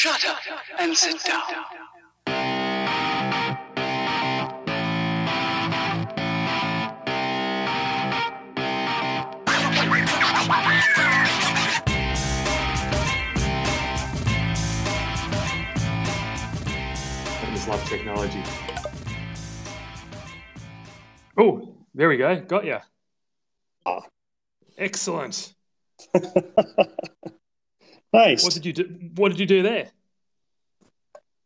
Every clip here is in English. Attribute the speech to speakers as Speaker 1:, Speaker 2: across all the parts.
Speaker 1: Shut up and sit down.
Speaker 2: I just love technology. Oh, there we go. Got ya.
Speaker 3: Ah.
Speaker 2: Excellent.
Speaker 3: Nice.
Speaker 2: What did you do? What did you do there?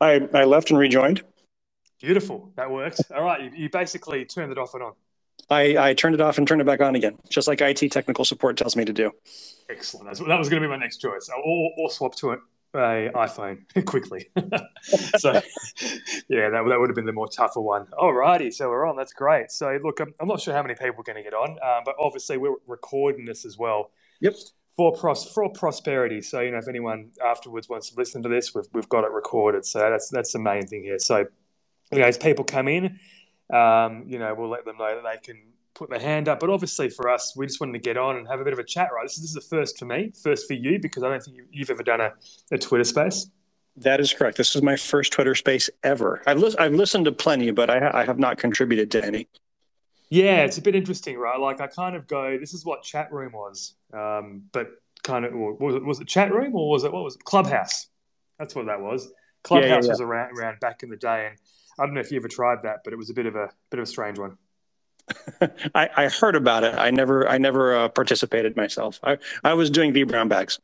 Speaker 3: I, I left and rejoined.
Speaker 2: Beautiful. That worked. All right. You, you basically turned it off and on.
Speaker 3: I, I turned it off and turned it back on again, just like IT technical support tells me to do.
Speaker 2: Excellent. That's, that was going to be my next choice. Or, or swap to it a iPhone quickly. so, yeah, that, that would have been the more tougher one. Alrighty, so we're on. That's great. So, look, I'm, I'm not sure how many people are going to get on, uh, but obviously we're recording this as well.
Speaker 3: Yep.
Speaker 2: For pros for prosperity. So, you know, if anyone afterwards wants to listen to this, we've, we've got it recorded. So that's that's the main thing here. So, you know, as people come in, um, you know, we'll let them know that they can put their hand up. But obviously, for us, we just wanted to get on and have a bit of a chat, right? This is, this is the first for me, first for you, because I don't think you, you've ever done a, a Twitter space.
Speaker 3: That is correct. This is my first Twitter space ever. I've, lis- I've listened to plenty, but I, ha- I have not contributed to any.
Speaker 2: Yeah, it's a bit interesting, right? Like I kind of go, this is what chat room was, um, but kind of was it was it chat room or was it what was it Clubhouse? That's what that was. Clubhouse
Speaker 3: yeah, yeah.
Speaker 2: was around, around back in the day, and I don't know if you ever tried that, but it was a bit of a bit of a strange one.
Speaker 3: I, I heard about it. I never I never uh, participated myself. I, I was doing V Brown bags.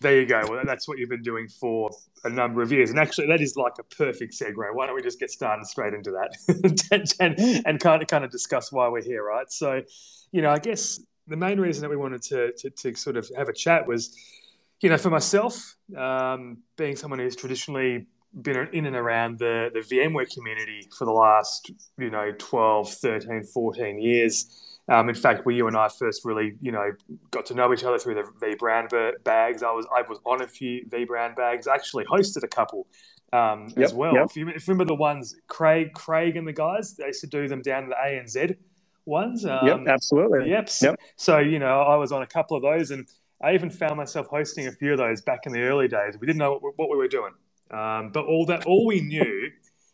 Speaker 2: There you go. Well, that's what you've been doing for a number of years, and actually, that is like a perfect segue. Why don't we just get started straight into that and, and, and kind of kind of discuss why we're here, right? So, you know, I guess the main reason that we wanted to to, to sort of have a chat was, you know, for myself, um, being someone who's traditionally been in and around the, the VMware community for the last, you know, 12, 13, 14 years. Um, in fact, where you and I first really, you know, got to know each other through the V Brown bags. I was I was on a few V Brown bags. I actually hosted a couple um,
Speaker 3: Yep,
Speaker 2: as well.
Speaker 3: yep.
Speaker 2: If you if you remember the ones Craig, Craig and the guys, they used to do them down the ANZ ones. Um,
Speaker 3: yep, absolutely.
Speaker 2: Yep.
Speaker 3: Yep.
Speaker 2: So, you know, I was on a couple of those and I even found myself hosting a few of those back in the early days. We didn't know what, what we were doing. Um, but all that, all we knew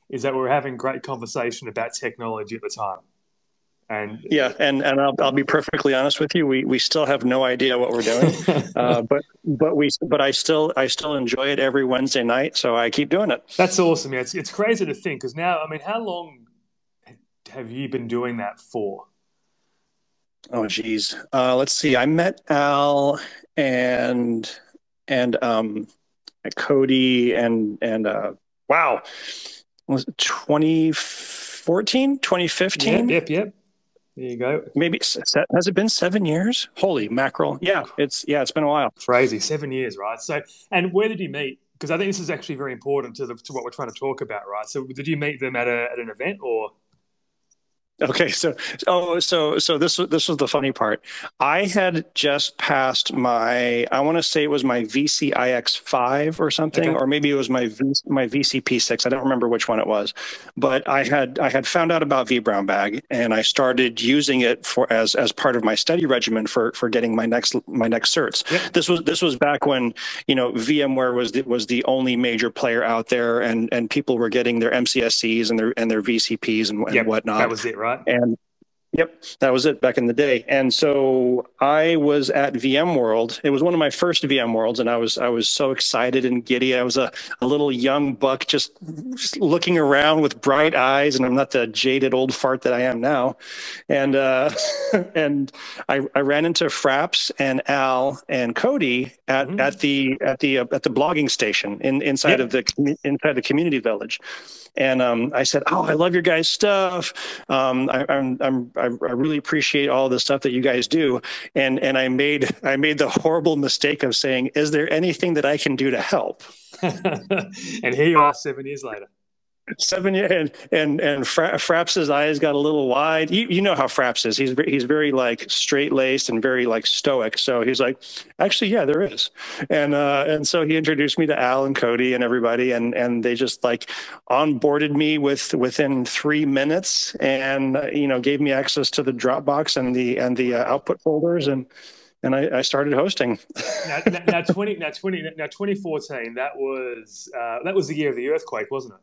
Speaker 2: is that we were having great conversation about technology at the time. And
Speaker 3: Yeah, and and I'll, I'll be perfectly honest with you. We we still have no idea what we're doing, uh, but but we but I still I still enjoy it every Wednesday night, so I keep doing it.
Speaker 2: that's awesome. Yeah, it's, it's crazy to think because now, I mean, how long have you been doing that for?
Speaker 3: Oh, geez. Uh, let's see. I met Al and and um, Cody and and uh, wow, was it 2014, 2015?
Speaker 2: Yep, yep, yep. There you go.
Speaker 3: Maybe has it been seven years? Holy mackerel! Yeah, it's yeah, it's been a while.
Speaker 2: Crazy, seven years, right? So, and where did you meet? Because I think this is actually very important to the to what we're trying to talk about, right? So, did you meet them at a at an event or?
Speaker 3: Okay, so oh, so so this was this was the funny part. I had just passed my I want to say it was my VCIX five or something,
Speaker 2: Okay.
Speaker 3: or maybe it was my v, my VCP six. I don't remember which one it was, but I had I had found out about V Brown Bag and I started using it for as as part of my study regimen for for getting my next my next certs.
Speaker 2: Yep.
Speaker 3: This was this was back when you know VMware was the, was the only major player out there, and and people were getting their MCSEs and their and their VCPs and, and
Speaker 2: Yep,
Speaker 3: whatnot.
Speaker 2: That was it, right?
Speaker 3: And yep, that was it back in the day. And so I was at VMworld. It was one of my first VMworlds, and I was I was so excited and giddy. I was a, a little young buck just, just looking around with bright eyes, and I'm not the jaded old fart that I am now. And uh, and I, I ran into Fraps and Al and Cody at,
Speaker 2: Mhm.
Speaker 3: at the at the uh, at the blogging station in inside
Speaker 2: Yep.
Speaker 3: of the inside the community village. And um, I said, "Oh, I love your guys' stuff. Um, I, I'm, I'm, I I really appreciate all the stuff that you guys do." And and I made I made the horrible mistake of saying, "Is there anything that I can do to help?"
Speaker 2: and here you are, seven years later.
Speaker 3: Seven years, and and and Fra- Fraps's eyes got a little wide. You, you know how Fraps is. He's he's very like straight laced and very like stoic. So he's like, actually, yeah, there is. And uh, and so he introduced me to Al and Cody and everybody, and and they just like onboarded me with within three minutes, and uh, you know gave me access to the Dropbox and the and the uh, output folders, and and I, I started hosting.
Speaker 2: now, now, now, twenty now twenty now twenty fourteen. That was uh, that was the year of the earthquake, wasn't it?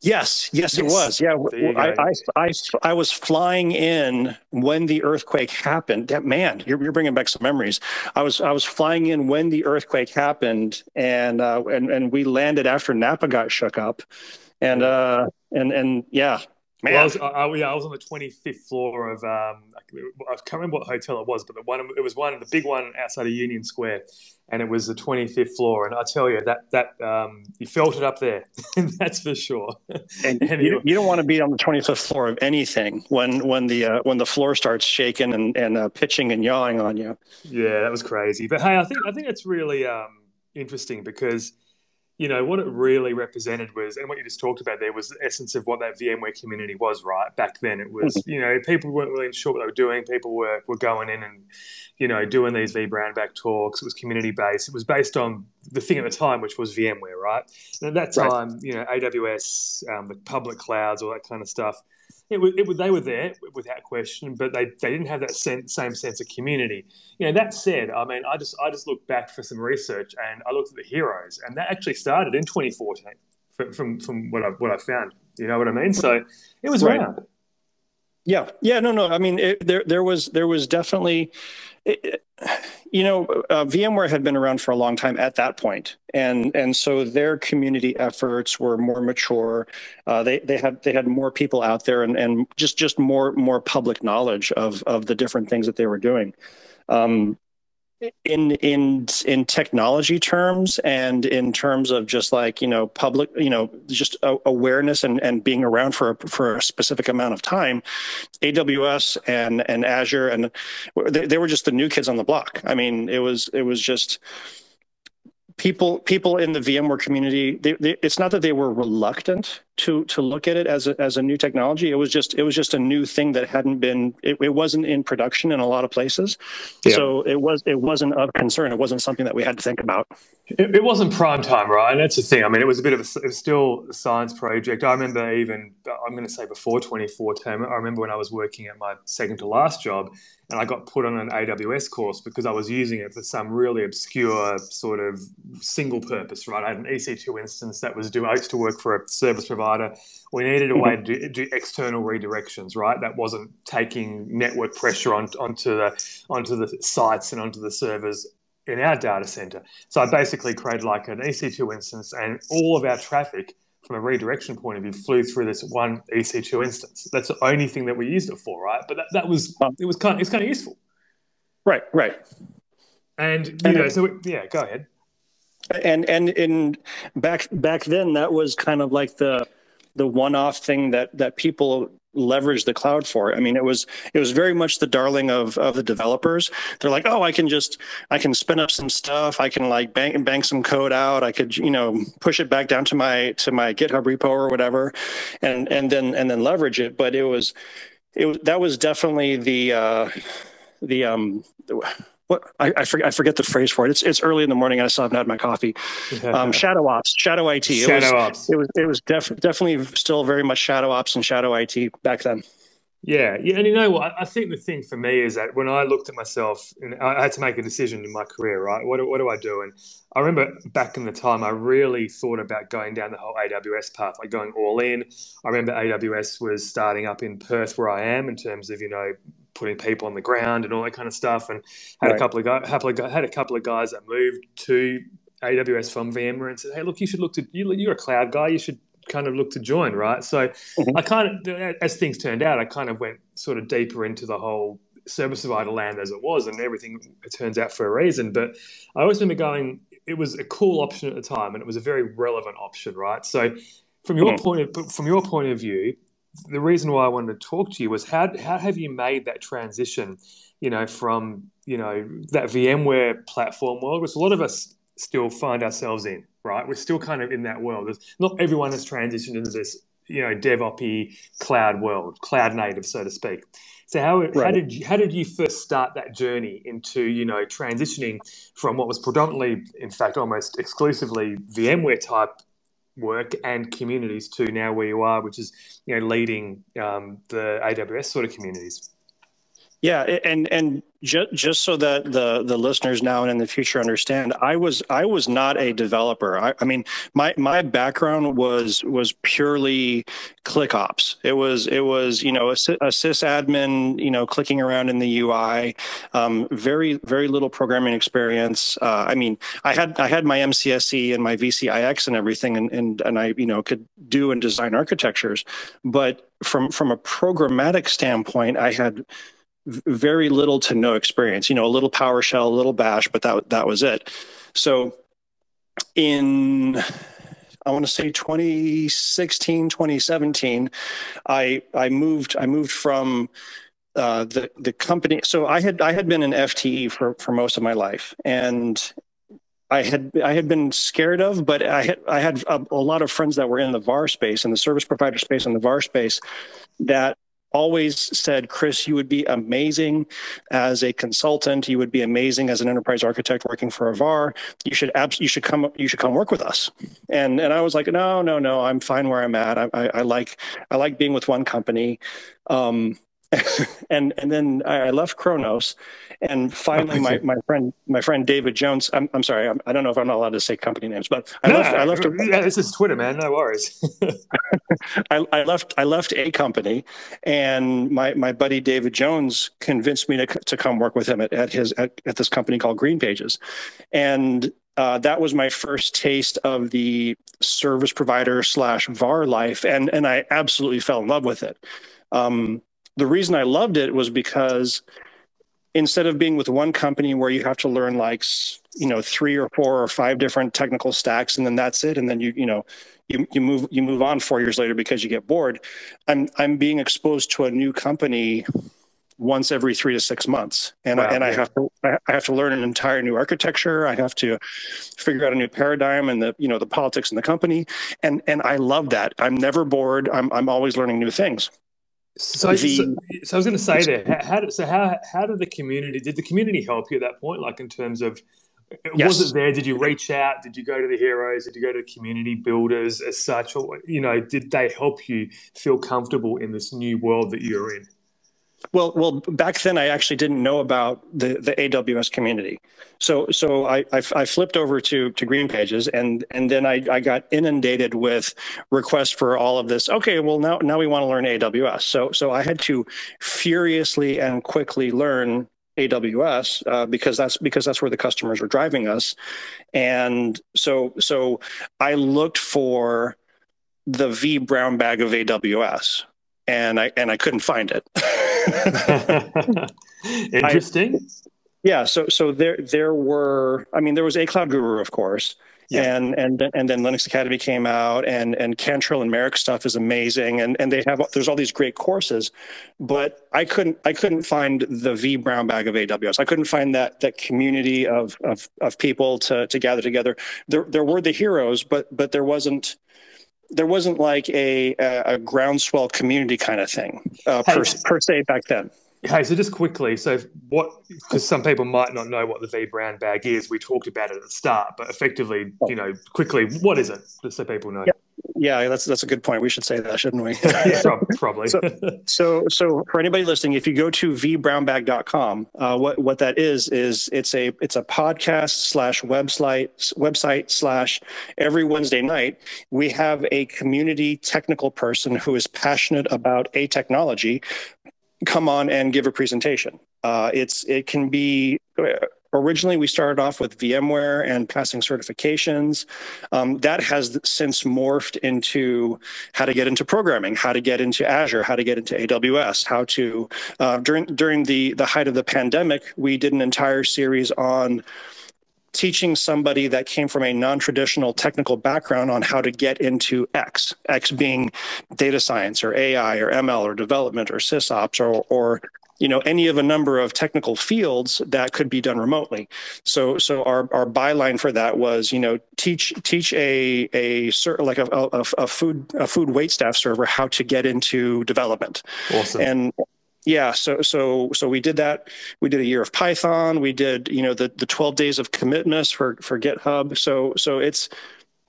Speaker 3: Yes, yes, it was. Yeah, I, I, I, I, was flying in when the earthquake happened. Man, you're, you're bringing back some memories. I was I was flying in when the earthquake happened, and uh, and and we landed after Napa got shook up, and uh, and and yeah,
Speaker 2: Man. Well, I was, I, yeah, I was on the 25th floor of, um, I can't remember what hotel it was, but the one, it was one, the big one outside of Union Square, and it was the 25th floor. And I tell you, that, that, um, you felt it up there. That's for sure.
Speaker 3: And, and you, you, don't want to be on the 25th floor of anything when, when the, uh, when the floor starts shaking and, and uh, pitching and yawing on you.
Speaker 2: Yeah, that was crazy. But hey, I think, I think it's really, um, interesting because, you know, what it really represented was, and what you just talked about there was the essence of what that VMware community was, right? Back then, it was, mm-hmm. you know, people weren't really sure what they were doing. People were, were going in and, you know, doing these V vBrownBag talks. It was community based. It was based on the thing at the time, which was VMware, right? And at that time, right. you know, AWS, um, the public clouds, all that kind of stuff it was, it was, they were there without question, but they, they didn't have that same sense of community. You know, that said, I mean, I just I just looked back for some research and I looked at the heroes, and that actually started in 2014 from from, from what I what I found. You know what I mean? So it was right. around.
Speaker 3: Yeah, yeah, no, no. I mean, it, there there was there was definitely. It, you know, uh, VMware had been around for a long time at that point, and and so their community efforts were more mature. Uh, they they had they had more people out there, and, and just just more more public knowledge of of the different things that they were doing. Um, in in in technology terms and in terms of just like you know public you know just awareness and and being around for a, for a specific amount of time aws and and azure and they, they were just the new kids on the block. I mean it was it was just people people in the VMware community, they, they, it's not that they were reluctant to to look at it as a, as a new technology. It was just it was just a new thing that hadn't been it, it wasn't in production in a lot of places. Yeah. So it was it wasn't of concern. It wasn't something that we had to think about.
Speaker 2: It, it wasn't prime time, right? And that's the thing. I mean, it was a bit of a it was still a science project. I remember even I'm going to say before 2014. I remember when I was working at my second to last job and I got put on an AWS course because I was using it for some really obscure sort of single purpose, right? I had an EC2 instance that was doing, I used to work for a service provider. We needed a way to do, do external redirections, right? That wasn't taking network pressure on, onto the onto the sites and onto the servers in our data center. So I basically created like an EC2 instance and all of our traffic from a redirection point of view, flew through this one EC2 instance. That's the only thing that we used it for, right? But that, that was it was kind of, it's kind of useful.
Speaker 3: Right, right.
Speaker 2: And you and know, so yeah, go ahead.
Speaker 3: And and in back back then, that was kind of like the the one off thing that that people leverage the cloud for. I mean, it was it was very much the darling of of the developers. They're like, oh, I can just I can spin up some stuff. I can like bank bank some code out. I could you know push it back down to my to my GitHub repo or whatever, and and then and then leverage it. But it was it that was definitely the uh, the um what I, I, forget I forget the phrase for it. It's it's early in the morning and I still haven't had my coffee. Um, shadow ops, shadow IT. It
Speaker 2: shadow
Speaker 3: was,
Speaker 2: ops.
Speaker 3: It was it was def- definitely still very much shadow ops and shadow IT back then.
Speaker 2: Yeah, yeah, and you know what? I think the thing for me is that when I looked at myself, and I had to make a decision in my career, right? What what do I do? And I remember back in the time, I really thought about going down the whole AWS path, like going all in. I remember AWS was starting up in Perth, where I am, in terms of you know putting people on the ground and all that kind of stuff. And had right. a couple of guys, had a couple of guys that moved to AWS from VMware and said, "Hey, look, you should look to you, you're a cloud guy. You should kind of look to join, right?" So mm-hmm. I kind of, as things turned out, I kind of went sort of deeper into the whole service provider land as it was, and everything it turns out for a reason. But I always remember going, it was a cool option at the time, and it was a very relevant option, right? So from your mm-hmm. point of from your point of view, the reason why I wanted to talk to you was how how have you made that transition, you know, from you know that VMware platform world, which a lot of us still find ourselves in, right? We're still kind of in that world. There's, not everyone has transitioned into this, you know, DevOps cloud world, cloud native, so to speak. So how, right. how did you, how did you first start that journey into you know transitioning from what was predominantly, in fact, almost exclusively VMware type work and communities to now where you are, which is you know leading um, the AWS sort of communities.
Speaker 3: Yeah, and and just just so that the the listeners now and in the future understand, I was I was not a developer. I, I mean, my my background was was purely click ops. It was it was you know a, a sysadmin, you know, clicking around in the UI. Um, very very little programming experience. Uh, I mean, I had I had my MCSE and my VCIX and everything, and and and I you know could do and design architectures, but from from a programmatic standpoint, I had very little to no experience. You know, a little PowerShell, a little Bash, but that that was it. So in I want to say 2016, 2017, I I moved I moved from uh, the the company. So I had I had been an FTE for for most of my life, and I had I had been scared of, but I had I had a, a lot of friends that were in the VAR space and the service provider space and the VAR space that always said, Chris, you would be amazing as a consultant. You would be amazing as an enterprise architect working for a VAR. You should abs- you should come you should come work with us. And and I was like, no, no, no, I'm fine where I'm at. I, I, I like I like being with one company. Um, and and then I left Kronos, and finally my, my friend my friend David Jones. I'm, I'm sorry, I'm, I do not know if I'm not allowed to say company names, but I
Speaker 2: no,
Speaker 3: left. I left.
Speaker 2: A, yeah, this is Twitter, man. No worries.
Speaker 3: I, I, left. I left a company, and my my buddy David Jones convinced me to to come work with him at, at his at, at this company called Green Pages, and uh, that was my first taste of the service provider slash VAR life, and and I absolutely fell in love with it. Um, the reason I loved it was because instead of being with one company where you have to learn like you know three or four or five different technical stacks and then that's it and then you you know you, you move you move on four years later because you get bored i'm i'm being exposed to a new company once every three to six months. And wow, I, and. I have to I have to learn an entire new architecture. I have to figure out a new paradigm and the you know the politics in the company. And and I love that. I'm never bored. I'm I'm always learning new things
Speaker 2: so, the, so, so, I was going to say there. How, how, so how how did the community? Did the community help you at that point? Like in terms of, uh, yes. was it there? Did you reach out? Did you go to the heroes? Did you go to community builders as such? Or you know, did they help you feel comfortable in this new world that you're in?
Speaker 3: Well, well, back then I actually didn't know about the, the AWS community, so so I, I, I flipped over to to Green Pages and and then I, I got inundated with requests for all of this. Okay, well now now we want to learn AWS, so so I had to furiously and quickly learn AWS uh, because that's because that's where the customers were driving us, and so so I looked for the V brown bag of AWS, and I and I couldn't find it.
Speaker 2: Interesting. I,
Speaker 3: yeah. So so there there were. I mean, there was a Cloud Guru, of course. Yeah. And and and then Linux Academy came out, and and Cantrill and Maarek stuff is amazing, and and they have there's all these great courses, but I couldn't I couldn't find the V brown bag of AWS. I couldn't find that that community of of of people to to gather together. There there were the heroes, but but there wasn't there wasn't like a, a, groundswell community kind of thing uh, hey, per, per se back then.
Speaker 2: Hey, so just quickly, so what? Because some people might not know what the V brown bag is. We talked about it at the start, but effectively, you know, quickly, what is it? Just so people know.
Speaker 3: Yeah that's that's a good point. We should say that, shouldn't we?
Speaker 2: probably.
Speaker 3: so, so, so for anybody listening, if you go to vbrownbag.com, uh, what what that is is it's a it's a podcast slash website website slash every Wednesday night we have a community technical person who is passionate about a technology come on and give a presentation. Uh, it's it can be originally we started off with VMware and passing certifications. Um, that has since morphed into how to get into programming, how to get into Azure, how to get into AWS, how to uh, during during the the height of the pandemic, we did an entire series on teaching somebody that came from a non-traditional technical background on how to get into X, X being data science or AI or ML or development or sysops or, or you know any of a number of technical fields that could be done remotely. So so our our byline for that was you know teach teach a a certain like a, a, a food a food wait staff server how to get into development.
Speaker 2: Awesome.
Speaker 3: And yeah so so so we did that. We did a year of python. We did you know the the 12 days of commitments for for github. So so it's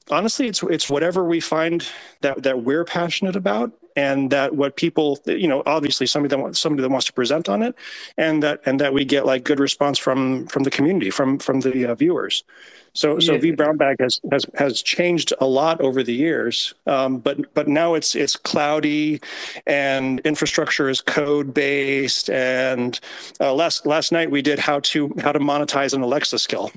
Speaker 3: honestly it's it's whatever we find that that we're passionate about and that what people you know obviously somebody that wants somebody that wants to present on it and that and that we get like good response from from the community from from the uh, viewers so so V Brown Bag has has has changed a lot over the years, um, but but now it's it's cloudy, and infrastructure is code based. And uh, last last night we did how to how to monetize an Alexa skill.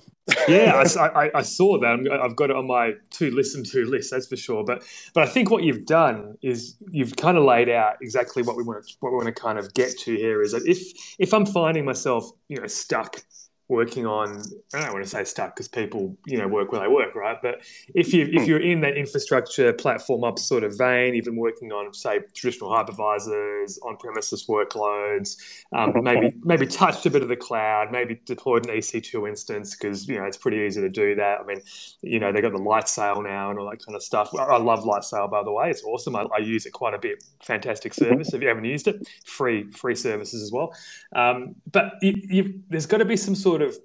Speaker 2: Yeah, I, I, I, saw that. I've got it on my to listen to list. That's for sure. But but I think what you've done is you've kind of laid out exactly what we want to, what we want to kind of get to here. Is that if if I'm finding myself you know stuck working on I don't want to say stuck because people you know work where they work right? But if you if hmm. you're in that infrastructure platform up sort of vein even working on say traditional hypervisors on premises workloads um, maybe maybe touched a bit of the cloud maybe deployed an EC2 instance because you know it's pretty easy to do that. I mean you know they got the light Lightsail now and all that kind of stuff. I love light Lightsail by the way. It's awesome. I, I use it quite a bit. Fantastic service. If you haven't used it free free services as well. Um, but you, there's got to be some sort sort of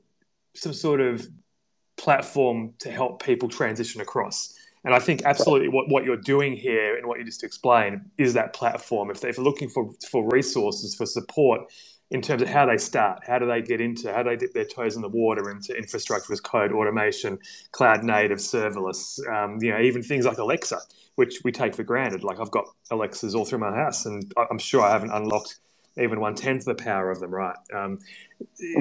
Speaker 2: some sort of platform to help people transition across. And I think absolutely what, what you're doing here and what you just explained is that platform. If they're looking for, for resources, for support in terms of how they start, how do they get into, how do they dip their toes in the water into infrastructure as code, automation, cloud native, serverless, um, you know, even things like Alexa, which we take for granted. Like I've got Alexas all through my house and I'm sure I haven't unlocked even one tenth the power of them, right? Um,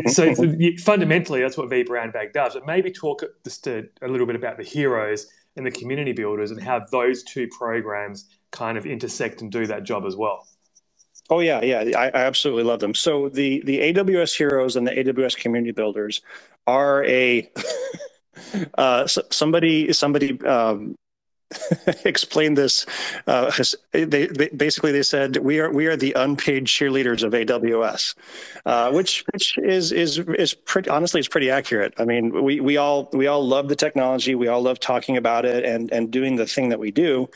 Speaker 2: so fundamentally, that's what V Brown Bag does. But maybe talk just a, a, little bit about the heroes and the community builders and how those two programs kind of intersect and do that job as well.
Speaker 3: Oh yeah, yeah, I, I absolutely love them. So the the AWS heroes and the AWS community builders are a uh, somebody somebody um, explain this. Uh, they, they, basically they said we are we are the unpaid cheerleaders of AWS, uh, which which is is is pretty honestly it's pretty accurate. I mean we we all we all love the technology, we all love talking about it and and doing the thing that we do,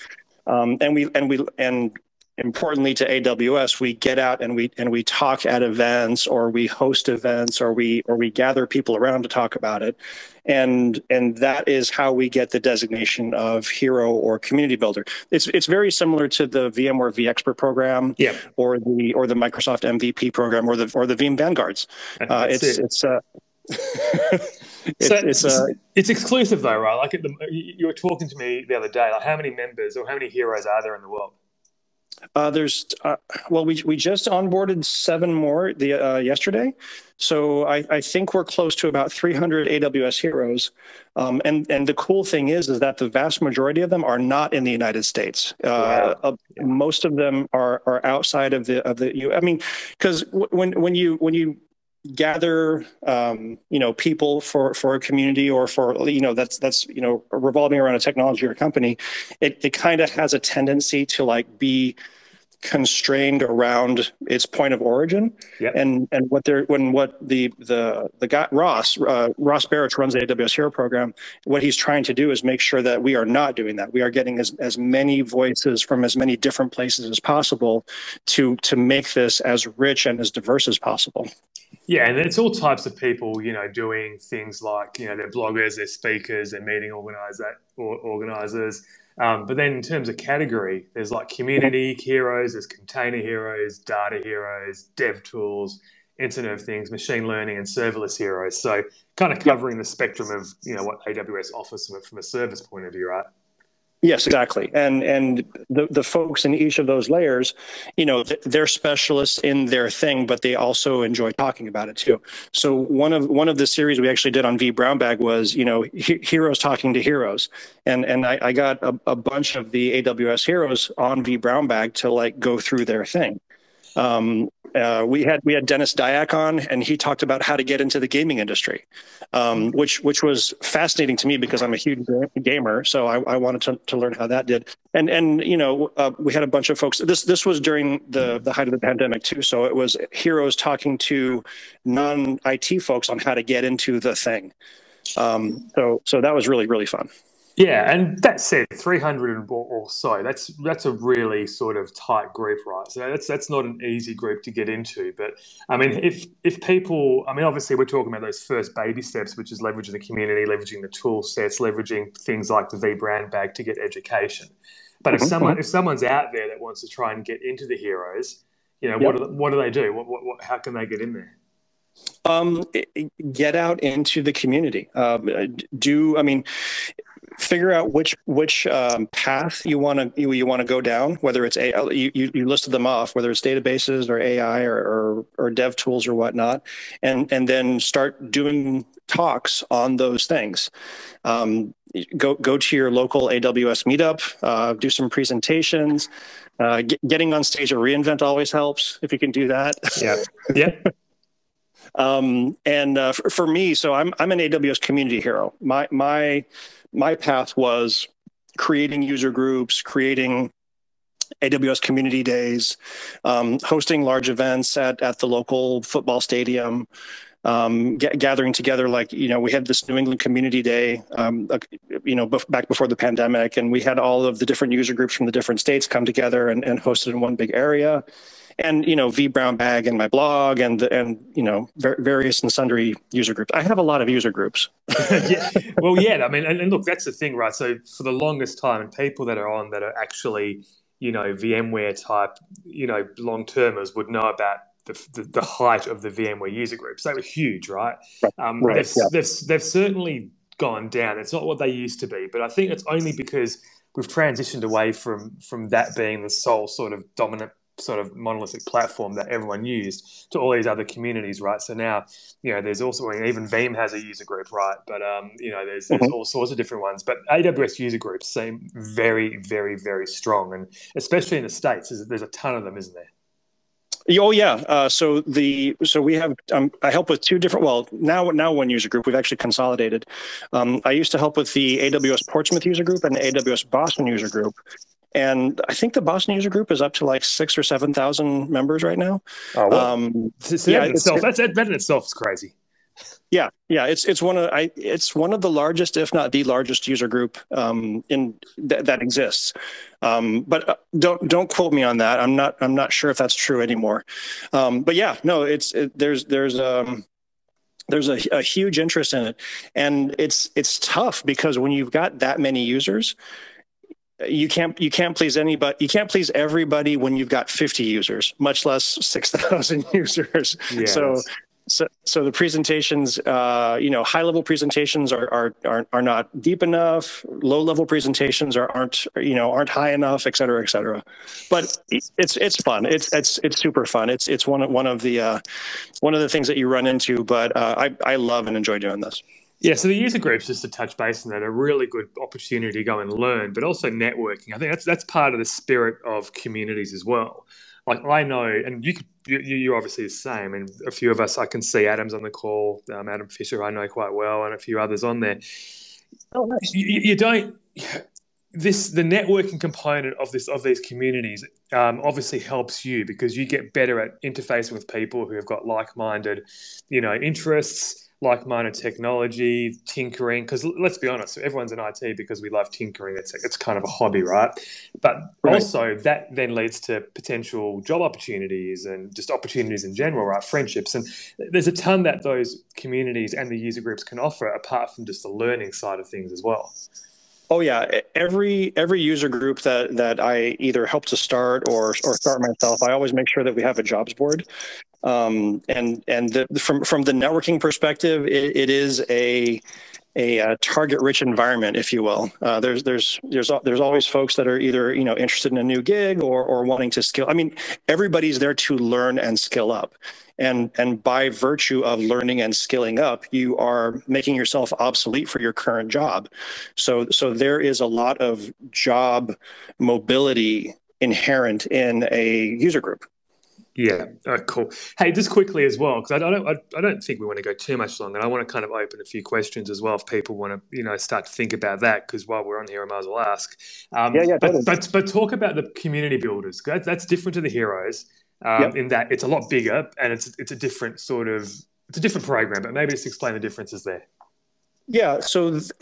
Speaker 3: um, and we and we and importantly to AWS, we get out and we and we talk at events or we host events or we or we gather people around to talk about it. And and that is how we get the designation of hero or community builder. It's it's very similar to the VMware vExpert program
Speaker 2: yeah.
Speaker 3: or the or the Microsoft MVP program or the or the Veeam Vanguards. Uh, it's it. it's uh,
Speaker 2: it's, so it's, uh, it's exclusive though, right? Like the, you were talking to me the other day. Like, how many members or how many heroes are there in the world?
Speaker 3: Uh, there's uh, well, we we just onboarded seven more the uh, yesterday, so I, I think we're close to about 300 AWS heroes. Um, and and the cool thing is is that the vast majority of them are not in the United States. Uh, wow. yeah. Most of them are are outside of the of the. I mean, because when when you when you gather um, you know people for for a community or for you know that's that's you know revolving around a technology or a company it, it kind of has a tendency to like be constrained around its point of origin.
Speaker 2: Yep.
Speaker 3: and and what they're when what the the the guy ross uh, ross barich runs the aws hero program what he's trying to do is make sure that we are not doing that. We are getting as, as many voices from as many different places as possible to to make this as rich and as diverse as possible
Speaker 2: yeah, and it's all types of people, you know, doing things like, you know, they're bloggers, they're speakers, they're meeting organizer, or organizers. Um, but then in terms of category, there's like community heroes, there's container heroes, data heroes, dev tools, Internet of Things, machine learning, and serverless heroes. So kind of covering the spectrum of, you know, what AWS offers from a, from a service point of view, right?
Speaker 3: Yes, exactly. And and the the folks in each of those layers, you know, they're specialists in their thing, but they also enjoy talking about it too. So one of one of the series we actually did on V Brown Bag was, you know, he, heroes talking to heroes, and and I, I got a, a bunch of the AWS heroes on V Brown Bag to like go through their thing. Um, uh, we had we had Dennis Dyack on, and he talked about how to get into the gaming industry, um, which which was fascinating to me because I'm a huge gamer, so I, I wanted to, to learn how that did. And and you know uh, we had a bunch of folks. This this was during the the height of the pandemic too, so it was heroes talking to non IT folks on how to get into the thing. Um, so so that was really really fun.
Speaker 2: Yeah, and that said, three hundred or so. That's that's a really sort of tight group, right? So that's that's not an easy group to get into. But I mean, if if people, I mean, obviously we're talking about those first baby steps, which is leveraging the community, leveraging the tool sets, leveraging things like the V Brown Bag to get education. But if someone if someone's out there that wants to try and get into the heroes, you know, what do, what do they do? What, what, what, how can they get in there?
Speaker 3: Um, get out into the community. Um, do I mean? Figure out which which um, path you want to you, you want to go down. Whether it's a you, you listed them off, whether it's databases or AI or, or or dev tools or whatnot, and and then start doing talks on those things. Um, go go to your local AWS meetup, uh, do some presentations. Uh, get, getting on stage at reInvent always helps if you can do that.
Speaker 2: Yeah, yeah.
Speaker 3: Um, and uh, for, for, me, so I'm I'm an AWS community hero. My my my path was creating user groups, creating AWS community days, um, hosting large events at at the local football stadium. Um, g- gathering together, like you know, we had this New England Community Day, um, uh, you know, bef- back before the pandemic, and we had all of the different user groups from the different states come together and, and hosted in one big area and you know v brown bag and my blog and and you know various and sundry user groups i have a lot of user groups
Speaker 2: yeah. well yeah i mean and, and, look that's the thing right so for the longest time and people that are on that are actually you know vmware type you know long termers would know about the, the, the, height of the VMware user groups. They were huge, right? right. Um, right. They've, yeah. they've, they've certainly gone down. It's not what they used to be, but I think it's only because we've transitioned away from from that being the sole sort of dominant sort of monolithic platform that everyone used to all these other communities, right? So now, you know, there's also even Veeam has a user group, right? But um, you know, there's, there's mm-hmm. all sorts of different ones. But AWS user groups seem very, very, very strong, and especially in the states, there's, there's a ton of them, isn't there?
Speaker 3: Oh yeah. Uh, so the so we have um, I help with two different. Well, now now one user group. We've actually consolidated. Um, I used to help with the AWS Portsmouth user group and the AWS Boston user group, and I think the Boston user group is up to like six or seven thousand members right now.
Speaker 2: Oh, well, um, yeah, that itself, that's, that in itself is crazy.
Speaker 3: Yeah, yeah, it's it's one of I it's one of the largest, if not the largest, user group um, in th- that exists. Um, but uh, don't don't quote me on that. I'm not I'm not sure if that's true anymore. Um, but yeah, no, it's it, there's there's um, there's a, a huge interest in it, and it's it's tough because when you've got that many users, you can't you can't please anybody you can't please everybody when you've got 50 users much less 6000 users yes. so so, so the presentations, uh, you know, high level presentations are, are, are, are not deep enough. Low level presentations are, aren't, you know, aren't high enough, et cetera, et cetera. But it's, it's fun. It's, it's, it's super fun. It's, it's one of, one of the, uh, one of the things that you run into, but uh, I, I love and enjoy doing this.
Speaker 2: Yeah, so the user groups, just to touch base on that, a really good opportunity to go and learn, but also networking. I think that's that's part of the spirit of communities as well. Like I know, and you could, you, you obviously the same, and a few of us I can see Adam's on the call, um, Adam Fisher I know quite well, and a few others on there. Oh, nice. You, you don't this the networking component of this of these communities um, obviously helps you because you get better at interfacing with people who have got like-minded you know interests like-minded technology, tinkering. Because let's be honest, everyone's in IT because we love tinkering. It's it's kind of a hobby, right? But right. also that then leads to potential job opportunities and just opportunities in general, right? Friendships, and there's a ton that those communities and the user groups can offer, apart from just the learning side of things as well.
Speaker 3: Oh yeah, every every user group that that I either help to start or or start myself, I always make sure that we have a jobs board. Um, and and the, from from the networking perspective, it, it is a a, uh, target rich environment, if you will. Uh, there's there's there's there's always folks that are either you know interested in a new gig or or wanting to skill. I mean, everybody's there to learn and skill up, and and by virtue of learning and skilling up, you are making yourself obsolete for your current job. So so there is a lot of job mobility inherent in a user group.
Speaker 2: Yeah, cool. Hey, just quickly as well, because I don't, I, don't think we want to go too much longer. I want to kind of open a few questions as well if people want to, you know, start to think about that. Because while we're on here, I might as well ask. Um, yeah, yeah. But, but, but talk about the community builders. That's, that's different to the heroes um, yep. in that it's a lot bigger and it's it's a different sort of it's a different program. But maybe just explain the differences there.
Speaker 3: Yeah, so th-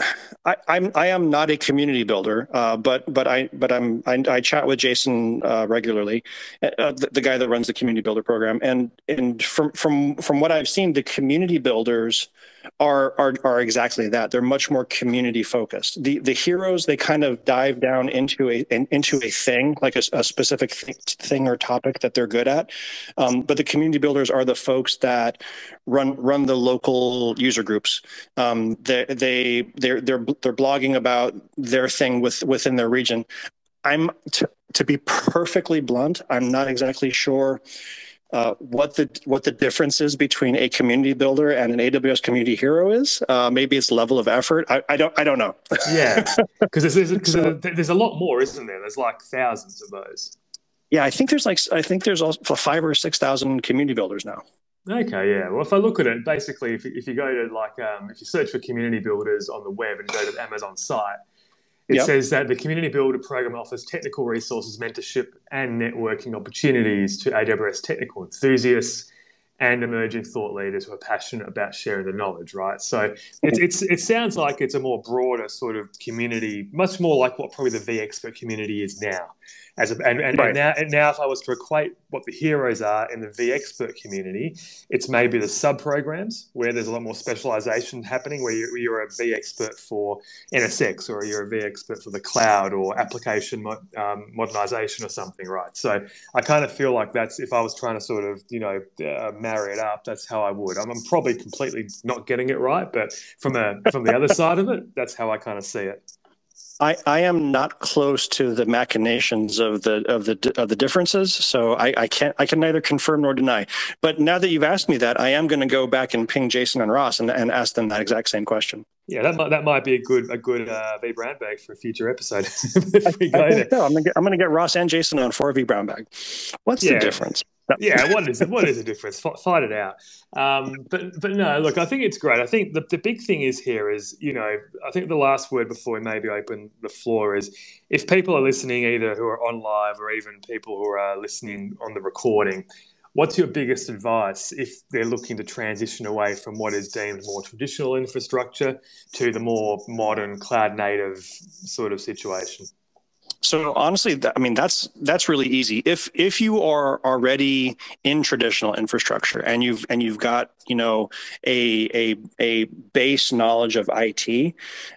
Speaker 3: I, I'm I am not a community builder, uh, but but I but I'm I, I chat with Jason uh, regularly, uh, the, the, guy that runs the community builder program, and and from from from what I've seen, the community builders are are are exactly that. They're much more community focused. The the heroes they kind of dive down into a into a thing like a, a specific thing or topic that they're good at. Um, but the community builders are the folks that run run the local user groups. Um, they they they're they're they're blogging about their thing with within their region. I'm to, to be perfectly blunt. I'm not exactly sure uh, what the what the difference is between a community builder and an AWS community hero is. Uh, maybe it's level of effort. I, I don't I don't know.
Speaker 2: yeah, because there's, there's, so, there's a lot more, isn't there? There's like thousands of those.
Speaker 3: Yeah, I think there's like I think there's also five or six thousand community builders now.
Speaker 2: Okay, yeah. Well, if I look at it, basically, if, if you go to like, um, if you search for community builders on the web and go to the Amazon site, it yep. says that the Community Builder program offers technical resources, mentorship, and networking opportunities to AWS technical enthusiasts and emerging thought leaders who are passionate about sharing the knowledge, right? So it's, it's, it sounds like it's a more broader sort of community, much more like what probably the vExpert community is now. As a, and, and, right. and, now, and now, if I was to equate what the heroes are in the vExpert community, it's maybe the sub programs where there's a lot more specialization happening, where you're, you're a vExpert for NSX or you're a vExpert for the cloud or application mo- um, modernization or something, right? So I kind of feel like that's if I was trying to sort of you know uh, marry it up, that's how I would. I'm, I'm probably completely not getting it right, but from a from the other side of it, that's how I kind of see it.
Speaker 3: I, I am not close to the machinations of the of the of the differences, so I, I can't I can neither confirm nor deny. But now that you've asked me that, I am going to go back and ping Jason and Ross and, and ask them that exact same question.
Speaker 2: Yeah, that might that might be a good a good uh, V brown bag for a future episode. if we
Speaker 3: go I, I so. I'm I'm gonna get Ross and Jason on for a V brown bag. What's yeah. the difference?
Speaker 2: Yeah, what is what is the difference? Fight it out. Um, but but no, look, I think it's great. I think the, the big thing is here is you know I think the last word before we maybe open the floor is if people are listening either who are on live or even people who are listening on the recording, what's your biggest advice if they're looking to transition away from what is deemed more traditional infrastructure to the more modern cloud native sort of situation?
Speaker 3: So honestly, I mean that's that's really easy. If if you are already in traditional infrastructure and you've and you've got you know a a a base knowledge of IT,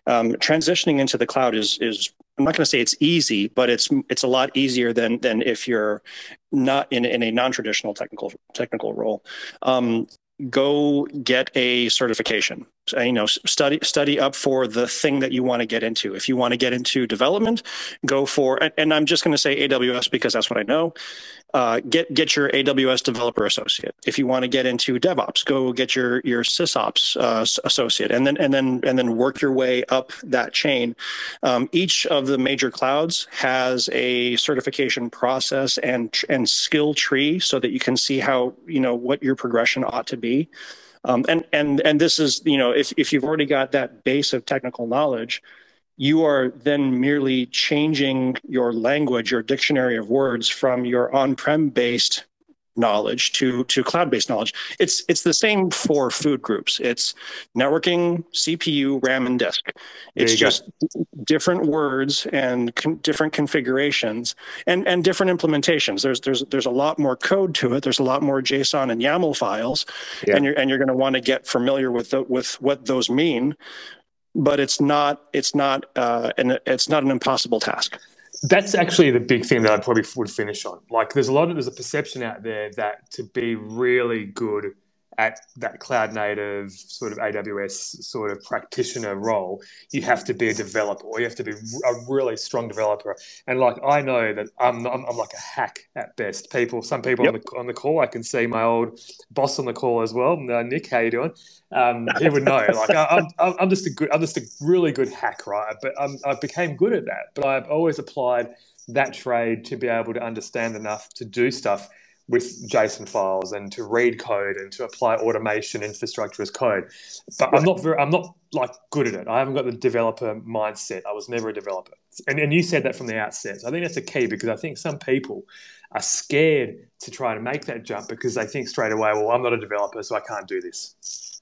Speaker 3: um, transitioning into the cloud is is I'm not going to say it's easy, but it's it's a lot easier than than if you're not in in a non traditional technical technical role. Um, go get a certification you know study study up for the thing that you want to get into. If you want to get into development go for and i'm just going to say aws because that's what i know. Uh, get get your aws developer associate. If you want to get into devops go get your your sysops uh, associate and then and then and then work your way up that chain. Um, each of the major clouds has a certification process and and skill tree so that you can see how you know what your progression ought to be um, and and and this is you know if if you've already got that base of technical knowledge, you are then merely changing your language, your dictionary of words from your on-prem based knowledge to to cloud-based knowledge. It's it's the same for food groups. It's networking, CPU, RAM, and disk. It's just go. different words and con- different configurations and and different implementations. There's there's there's a lot more code to it. There's a lot more JSON and YAML files, yeah. and you're and you're going to want to get familiar with the, with what those mean. But it's not it's not uh, an it's not an impossible task
Speaker 2: that's actually the big thing that I probably would finish on. Like, there's a lot of there's a perception out there that to be really good at that cloud native sort of AWS sort of practitioner role, you have to be a developer or you have to be a really strong developer. And like I know that I'm I'm, I'm like a hack at best. People, some people yep. on the on the call, I can see my old boss on the call as well. Uh, Nick, how you doing? Um, he would know. Like I, am I'm just a good, I'm just a really good hack, right? But I'm, I became good at that. But I've always applied that trade to be able to understand enough to do stuff with JSON files and to read code and to apply automation infrastructure as code. But I'm not very, I'm not like good at it. I haven't got the developer mindset. I was never a developer. And, and you said that from the outset. So I think that's a key because I think some people are scared to try to make that jump because they think straight away, well, I'm not a developer, so I can't do this.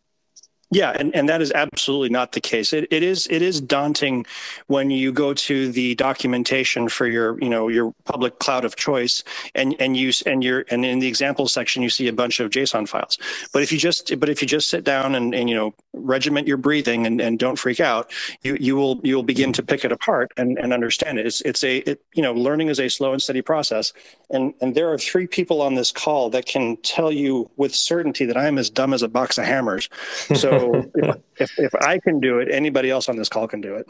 Speaker 3: Yeah, and, and that is absolutely not the case. It, it is it is daunting when you go to the documentation for your you know your public cloud of choice and and you and you're and in the example section you see a bunch of JSON files. But if you just but if you just sit down and, and you know regiment your breathing and, and don't freak out, you you will you will begin to pick it apart and, and understand it. It's it's a it, you know learning is a slow and steady process. And and there are three people on this call that can tell you with certainty that I'm as dumb as a box of hammers. So So if, if, if I can do it, anybody else on this call can do it.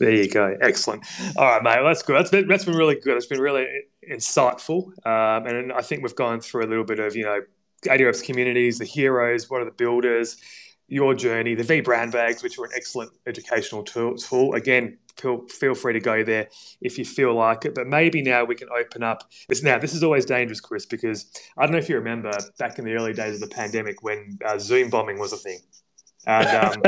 Speaker 2: There you go. Excellent. All right, mate. That's good. That's been, that's been really good. It's been really insightful. Um, and I think we've gone through a little bit of, you know, AWS communities, the heroes, what are the builders, your journey, the V Brown bags, which are an excellent educational tool. Again, feel, feel free to go there if you feel like it. But maybe now we can open up. This now, this is always dangerous, Chris, because I don't know if you remember back in the early days of the pandemic when uh, Zoom bombing was a thing. And, um,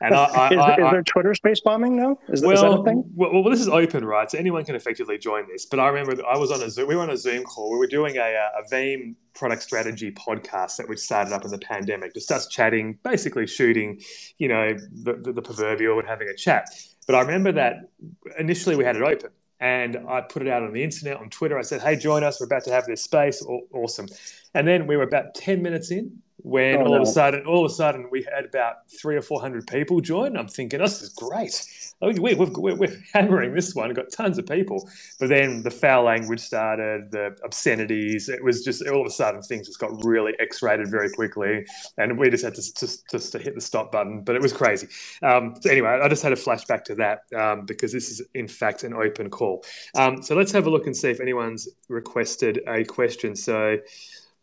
Speaker 3: and I, I, is, I, is, there Twitter space bombing now? Is,
Speaker 2: well,
Speaker 3: is that a thing?
Speaker 2: Well, well, this is open, right? So anyone can effectively join this. But I remember I was on a Zoom. We were on a Zoom call. We were doing a, a Veeam product strategy podcast that we started up in the pandemic. Just us chatting, basically shooting, you know, the, the, the proverbial and having a chat. But I remember that initially we had it open and I put it out on the internet on Twitter. I said, "Hey, join us. We're about to have this space. Awesome." And then we were about ten minutes in, when oh, all no. of a sudden, all of a sudden, we had about three or four hundred people join. I'm thinking, this is great. We, are hammering this one. Got tons of people, but then the foul language started, the obscenities. It was just all of a sudden things just got really X-rated very quickly, and we just had to just, just to hit the stop button. But it was crazy. Um, so anyway, I just had a flashback to that um, because this is in fact an open call. Um, so let's have a look and see if anyone's requested a question. So.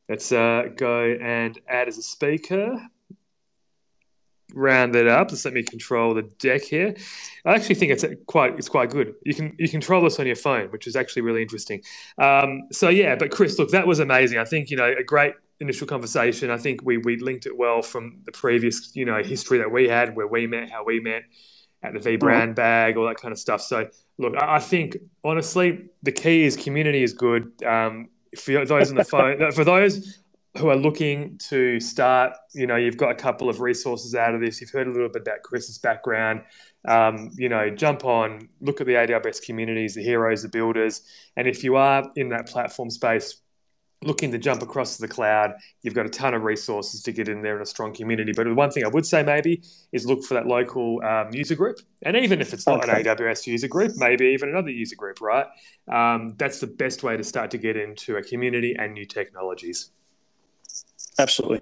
Speaker 2: Let's uh, go and add as a speaker. Round that up. Just let me control the deck here. I actually think it's quite it's quite good. You can you control this on your phone, which is actually really interesting. Um, so yeah, but Chris, look, that was amazing. I think you know a great initial conversation. I think we we linked it well from the previous you know history that we had, where we met, how we met at the V mm-hmm. bag, all that kind of stuff. So look, I think honestly, the key is community is good. Um, for those on the phone, for those who are looking to start, you know, you've got a couple of resources out of this. You've heard a little bit about Chris's background. Um, you know, jump on, look at the AWS communities, the heroes, the builders, and if you are in that platform space, looking to jump across to the cloud, you've got a ton of resources to get in there in a strong community. But the one thing I would say maybe is look for that local um, user group. And even if it's not okay. an AWS user group, maybe even another user group, right? Um, that's the best way to start to get into a community and new technologies.
Speaker 3: Absolutely.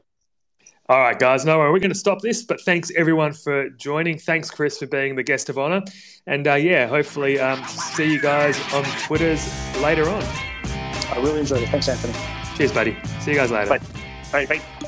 Speaker 2: All right, guys. No, we're going to stop this, but thanks everyone for joining. Thanks, Chris, for being the guest of honor. And uh, yeah, hopefully um, see you guys on Twitters later on.
Speaker 3: I really enjoyed it. Thanks, Anthony.
Speaker 2: Cheers, buddy. See you guys later.
Speaker 3: Bye. Bye. Bye.